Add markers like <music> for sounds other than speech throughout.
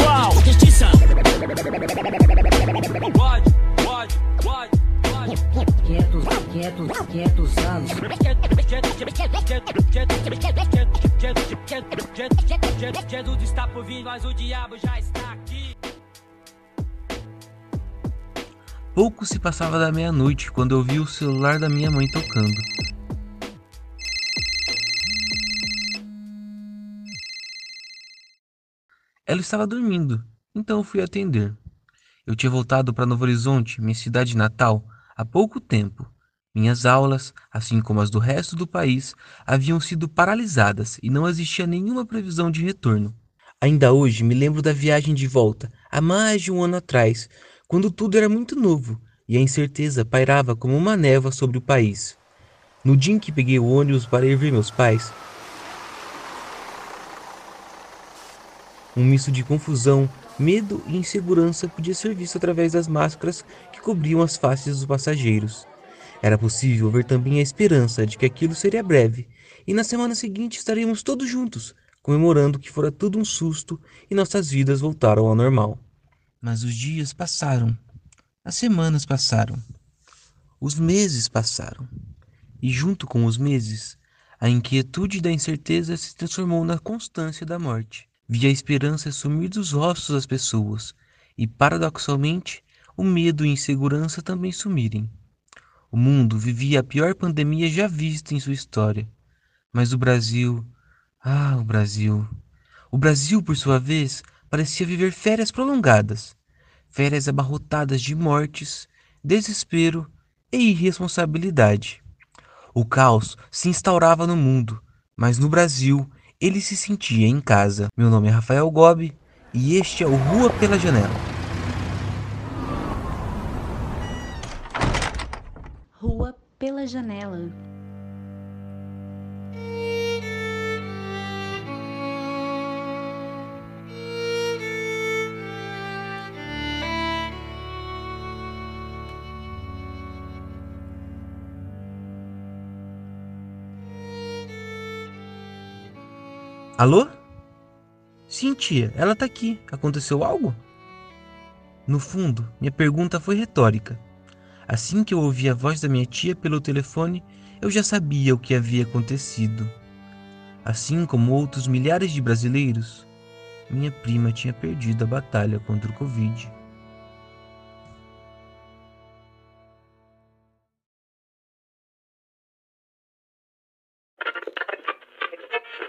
igual. Justiça. Pode, pode, pode, pode. Quietos, quietos, quietos anos. Jesus está por vir, mas o diabo já está aqui. Pouco se passava da meia-noite quando eu vi o celular da minha mãe tocando. Ela estava dormindo, então fui atender. Eu tinha voltado para Novo Horizonte, minha cidade natal, há pouco tempo. Minhas aulas, assim como as do resto do país, haviam sido paralisadas e não existia nenhuma previsão de retorno. Ainda hoje me lembro da viagem de volta, há mais de um ano atrás, quando tudo era muito novo e a incerteza pairava como uma névoa sobre o país. No dia em que peguei o ônibus para ir ver meus pais, um misto de confusão, medo e insegurança podia ser visto através das máscaras que cobriam as faces dos passageiros. Era possível ver também a esperança de que aquilo seria breve e na semana seguinte estaríamos todos juntos, comemorando que fora tudo um susto e nossas vidas voltaram ao normal. Mas os dias passaram, as semanas passaram, os meses passaram, e junto com os meses, a inquietude da incerteza se transformou na constância da morte. Vi a esperança sumir dos rostos das pessoas e, paradoxalmente, o medo e insegurança também sumirem. O mundo vivia a pior pandemia já vista em sua história. Mas o Brasil. Ah, o Brasil. O Brasil, por sua vez, parecia viver férias prolongadas férias abarrotadas de mortes, desespero e irresponsabilidade. O caos se instaurava no mundo, mas no Brasil ele se sentia em casa. Meu nome é Rafael Gobi e este é o Rua pela Janela. Rua pela Janela. Alô? Sim, tia, ela tá aqui. Aconteceu algo? No fundo, minha pergunta foi retórica. Assim que eu ouvi a voz da minha tia pelo telefone, eu já sabia o que havia acontecido. Assim como outros milhares de brasileiros, minha prima tinha perdido a batalha contra o Covid.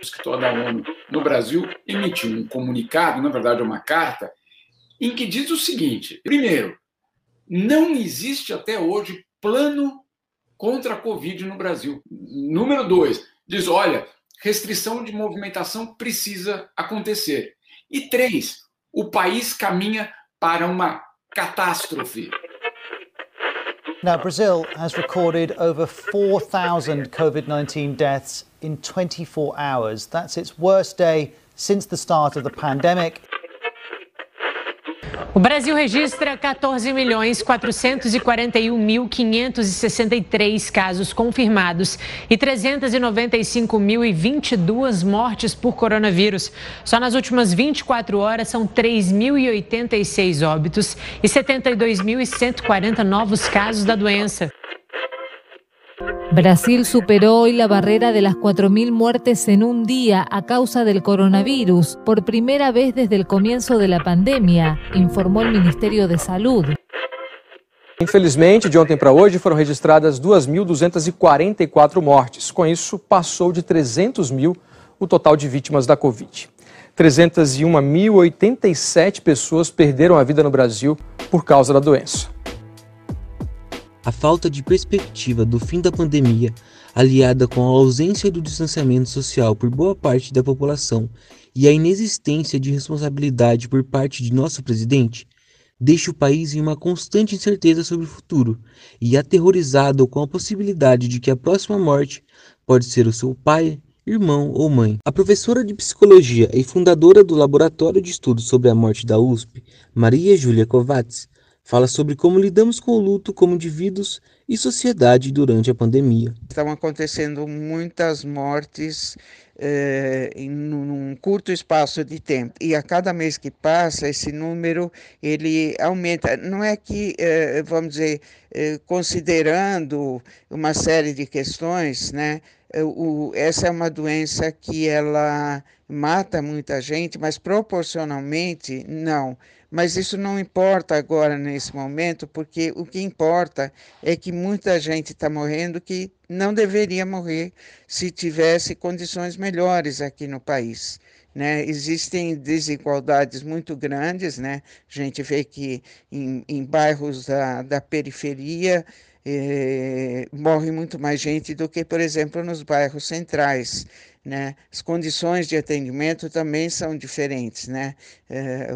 Escritório da ONU no Brasil emitiu um comunicado, na verdade, uma carta, em que diz o seguinte: primeiro, não existe até hoje plano contra a Covid no Brasil. Número dois, diz: olha, restrição de movimentação precisa acontecer. E três, o país caminha para uma catástrofe. Now, Brazil has recorded over 4,000 COVID 19 deaths in 24 hours. That's its worst day since the start of the pandemic. O Brasil registra 14.441.563 casos confirmados e 395.022 mortes por coronavírus. Só nas últimas 24 horas são 3.086 óbitos e 72.140 novos casos da doença. Brasil superó hoy la barrera de las 4.000 muertes en un día a causa del coronavirus por primera vez desde el comienzo de la pandemia, informó el Ministerio de Salud. Infelizmente, de ontem para hoje foram registradas 2.244 mortes. Com isso, passou de 300 mil o total de vítimas da Covid. 301.087 pessoas perderam a vida no Brasil por causa da doença. A falta de perspectiva do fim da pandemia, aliada com a ausência do distanciamento social por boa parte da população e a inexistência de responsabilidade por parte de nosso presidente, deixa o país em uma constante incerteza sobre o futuro e aterrorizado com a possibilidade de que a próxima morte pode ser o seu pai, irmão ou mãe. A professora de psicologia e fundadora do Laboratório de Estudos sobre a Morte da USP, Maria Júlia Kovács, fala sobre como lidamos com o luto como indivíduos e sociedade durante a pandemia. Estão acontecendo muitas mortes eh, em um curto espaço de tempo e a cada mês que passa esse número ele aumenta. Não é que eh, vamos dizer eh, considerando uma série de questões, né? O, essa é uma doença que ela mata muita gente, mas proporcionalmente não. Mas isso não importa agora nesse momento, porque o que importa é que muita gente está morrendo que não deveria morrer se tivesse condições melhores aqui no país. Né? Existem desigualdades muito grandes, né? A gente vê que em, em bairros da, da periferia eh, morre muito mais gente do que, por exemplo, nos bairros centrais. Né? As condições de atendimento também são diferentes, né? É,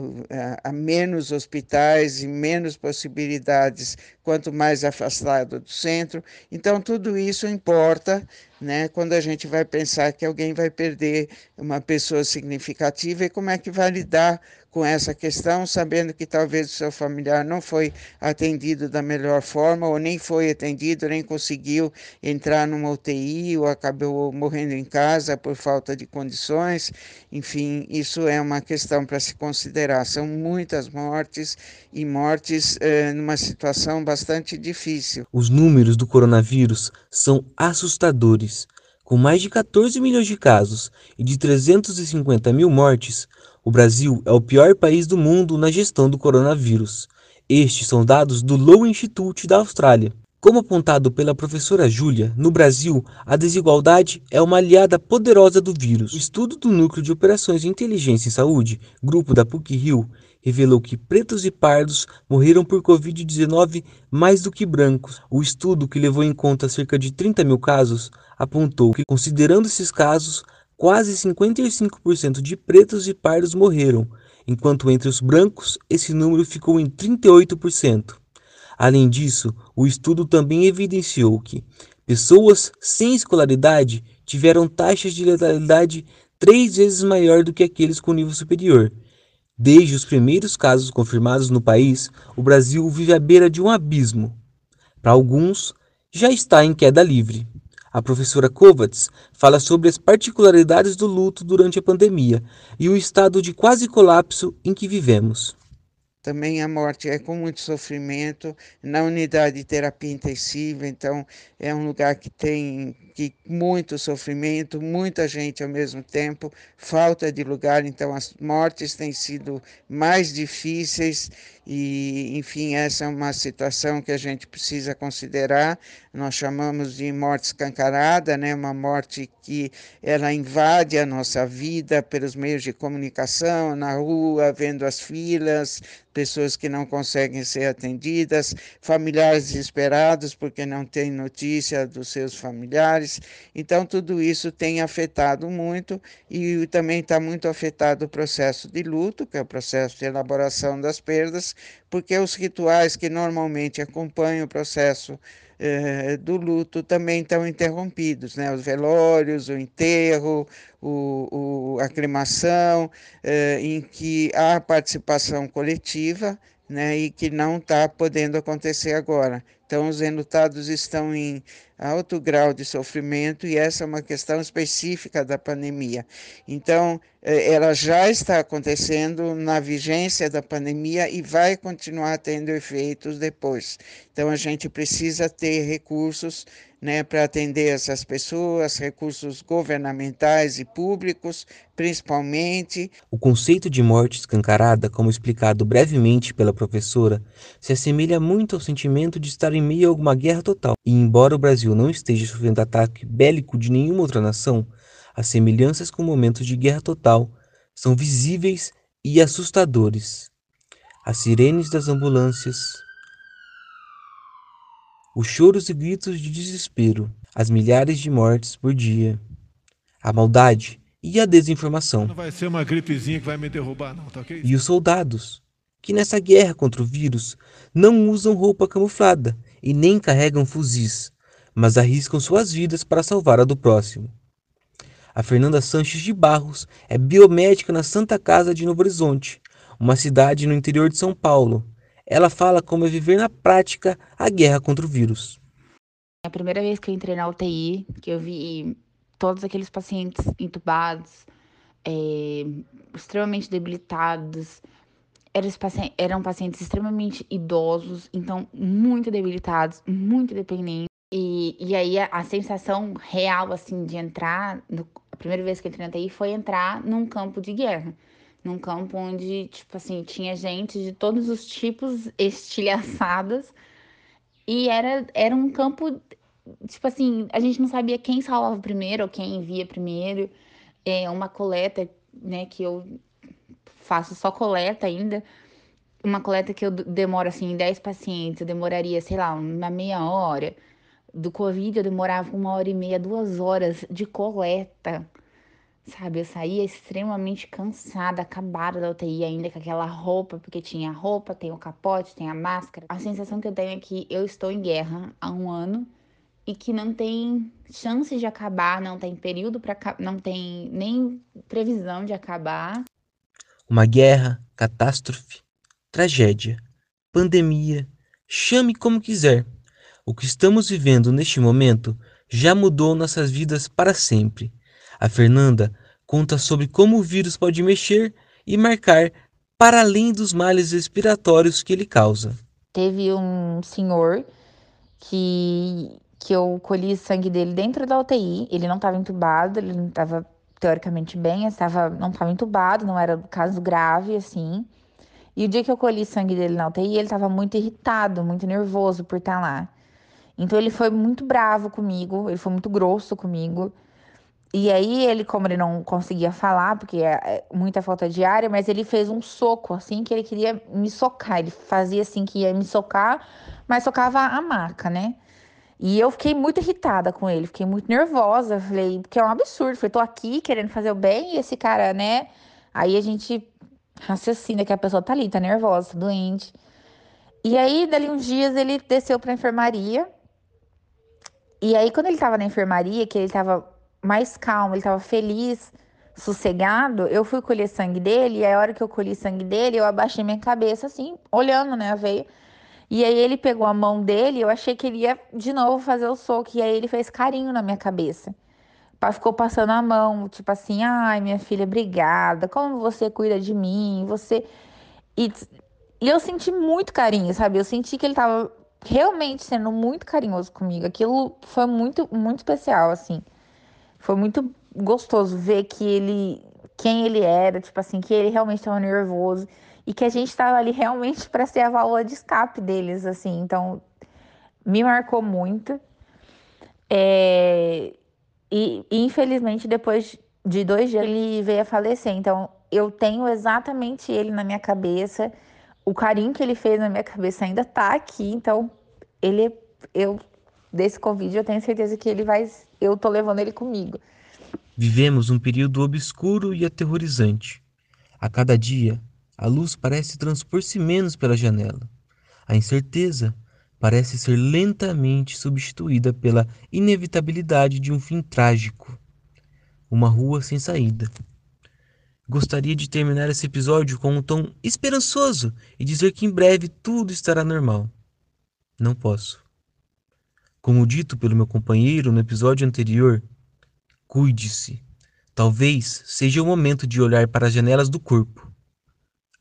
há menos hospitais e menos possibilidades quanto mais afastado do centro. Então, tudo isso importa né, quando a gente vai pensar que alguém vai perder uma pessoa significativa e como é que vai lidar com essa questão, sabendo que talvez o seu familiar não foi atendido da melhor forma, ou nem foi atendido, nem conseguiu entrar numa UTI, ou acabou morrendo em casa por falta de condições. Enfim, isso é uma questão para se considerar. São muitas mortes e mortes eh, numa situação bastante difícil. Os números do coronavírus são assustadores. Com mais de 14 milhões de casos e de 350 mil mortes, o Brasil é o pior país do mundo na gestão do coronavírus. Estes são dados do Low Institute da Austrália. Como apontado pela professora Júlia, no Brasil, a desigualdade é uma aliada poderosa do vírus. O estudo do Núcleo de Operações de Inteligência em Saúde, grupo da PUC-Rio, revelou que pretos e pardos morreram por Covid-19 mais do que brancos. O estudo, que levou em conta cerca de 30 mil casos, apontou que, considerando esses casos, quase 55% de pretos e pardos morreram, enquanto entre os brancos esse número ficou em 38%. Além disso, o estudo também evidenciou que pessoas sem escolaridade tiveram taxas de letalidade três vezes maior do que aqueles com nível superior. Desde os primeiros casos confirmados no país, o Brasil vive à beira de um abismo. Para alguns, já está em queda livre. A professora Kovacs fala sobre as particularidades do luto durante a pandemia e o estado de quase colapso em que vivemos. Também a morte é com muito sofrimento na unidade de terapia intensiva, então é um lugar que tem que muito sofrimento, muita gente ao mesmo tempo, falta de lugar, então as mortes têm sido mais difíceis e, enfim, essa é uma situação que a gente precisa considerar. Nós chamamos de morte escancarada, né? Uma morte que ela invade a nossa vida pelos meios de comunicação, na rua, vendo as filas, pessoas que não conseguem ser atendidas, familiares desesperados porque não têm notícia dos seus familiares. Então, tudo isso tem afetado muito e também está muito afetado o processo de luto, que é o processo de elaboração das perdas, porque os rituais que normalmente acompanham o processo eh, do luto também estão interrompidos, né? Os velórios, o enterro, o, o a cremação, eh, em que há participação coletiva, né? E que não está podendo acontecer agora. Então, os enlutados estão em alto grau de sofrimento e essa é uma questão específica da pandemia. Então, eh, ela já está acontecendo na vigência da pandemia e vai continuar tendo efeitos depois. Então, a gente precisa ter recursos né, para atender essas pessoas, recursos governamentais e públicos, principalmente. O conceito de morte escancarada, como explicado brevemente pela professora, se assemelha muito ao sentimento de estar em meio a alguma guerra total. E embora o Brasil não esteja sofrendo ataque bélico de nenhuma outra nação, as semelhanças com momentos de guerra total são visíveis e assustadores. As sirenes das ambulâncias, os choros e gritos de desespero, as milhares de mortes por dia, a maldade e a desinformação. Não vai ser uma gripezinha que vai me derrubar, não, tá ok? E os soldados, que nessa guerra contra o vírus não usam roupa camuflada e nem carregam fuzis, mas arriscam suas vidas para salvar a do próximo. A Fernanda Sanches de Barros é biomédica na Santa Casa de Novo Horizonte, uma cidade no interior de São Paulo. ela fala como é viver na prática a guerra contra o vírus. A primeira vez que eu entrei na UTI, que eu vi todos aqueles pacientes entubados, é, extremamente debilitados, eram, pacientes, extremamente idosos, então muito debilitados, muito dependentes. E, e aí a, a sensação real, assim, de entrar, no, a primeira vez que eu entrei na UTI foi entrar num campo de guerra num campo onde, tipo assim, tinha gente de todos os tipos estilhaçadas. E era, era um campo, tipo assim, a gente não sabia quem salvava primeiro ou quem via primeiro. É uma coleta, né, que eu faço só coleta ainda. Uma coleta que eu demoro, assim, 10 pacientes, eu demoraria, sei lá, uma meia hora. Do Covid eu demorava uma hora e meia, duas horas de coleta. Sabe, eu saía extremamente cansada, acabada da UTI ainda com aquela roupa, porque tinha a roupa, tem o capote, tem a máscara. A sensação que eu tenho é que eu estou em guerra há um ano e que não tem chance de acabar, não tem período para não tem nem previsão de acabar. Uma guerra, catástrofe, tragédia, pandemia, chame como quiser. O que estamos vivendo neste momento já mudou nossas vidas para sempre a Fernanda conta sobre como o vírus pode mexer e marcar para além dos males respiratórios que ele causa. Teve um senhor que, que eu colhi sangue dele dentro da UTI. Ele não estava entubado, ele não estava teoricamente bem, estava, não estava entubado, não era caso grave assim. E o dia que eu colhi sangue dele na UTI, ele estava muito irritado, muito nervoso por estar lá. Então ele foi muito bravo comigo, ele foi muito grosso comigo. E aí ele, como ele não conseguia falar, porque é, é muita falta de ar, mas ele fez um soco, assim, que ele queria me socar. Ele fazia assim que ia me socar, mas socava a maca, né? E eu fiquei muito irritada com ele, fiquei muito nervosa. Falei, porque é um absurdo. Falei, tô aqui querendo fazer o bem e esse cara, né? Aí a gente raciocina que a pessoa tá ali, tá nervosa, tá doente. E aí, dali uns dias, ele desceu pra enfermaria. E aí, quando ele tava na enfermaria, que ele tava mais calmo, ele estava feliz, sossegado, eu fui colher sangue dele, e a hora que eu colhi sangue dele, eu abaixei minha cabeça assim, olhando, né, a veia. E aí ele pegou a mão dele, eu achei que ele ia de novo fazer o soco, e aí ele fez carinho na minha cabeça. Ficou passando a mão, tipo assim, ai, minha filha, obrigada, como você cuida de mim, você... E, e eu senti muito carinho, sabe? Eu senti que ele tava realmente sendo muito carinhoso comigo. Aquilo foi muito, muito especial, assim. Foi muito gostoso ver que ele, quem ele era, tipo assim, que ele realmente estava nervoso e que a gente estava ali realmente <laughs> para ser a válvula de escape deles, assim. Então, me marcou muito. É... E, infelizmente, depois de dois dias, ele veio a falecer. Então, eu tenho exatamente ele na minha cabeça. O carinho que ele fez na minha cabeça ainda tá aqui. Então, ele, eu desse Covid, eu tenho certeza que ele vai. Eu tô levando ele comigo. Vivemos um período obscuro e aterrorizante. A cada dia, a luz parece transpor-se menos pela janela. A incerteza parece ser lentamente substituída pela inevitabilidade de um fim trágico. Uma rua sem saída. Gostaria de terminar esse episódio com um tom esperançoso e dizer que em breve tudo estará normal. Não posso. Como dito pelo meu companheiro no episódio anterior, cuide-se. Talvez seja o momento de olhar para as janelas do corpo.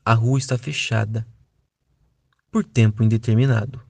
A rua está fechada. Por tempo indeterminado.